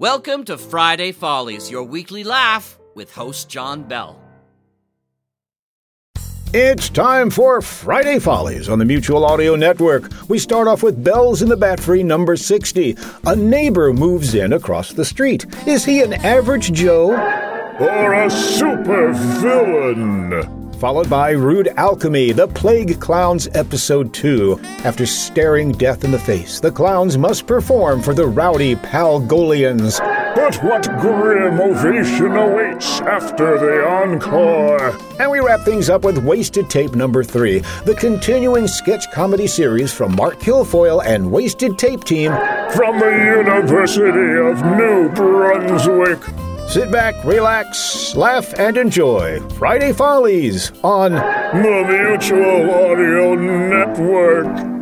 Welcome to Friday Follies, your weekly laugh with host John Bell. It's time for Friday Follies on the Mutual Audio Network. We start off with Bells in the Bat Free number 60. A neighbor moves in across the street. Is he an average Joe? Or a super villain? Followed by Rude Alchemy, The Plague Clowns Episode 2. After staring death in the face, the clowns must perform for the rowdy Palgolians. But what grim ovation awaits after the encore? And we wrap things up with Wasted Tape number 3, the continuing sketch comedy series from Mark Kilfoyle and Wasted Tape Team from the University of New Brunswick. Sit back, relax, laugh, and enjoy Friday Follies on the Mutual Audio Network.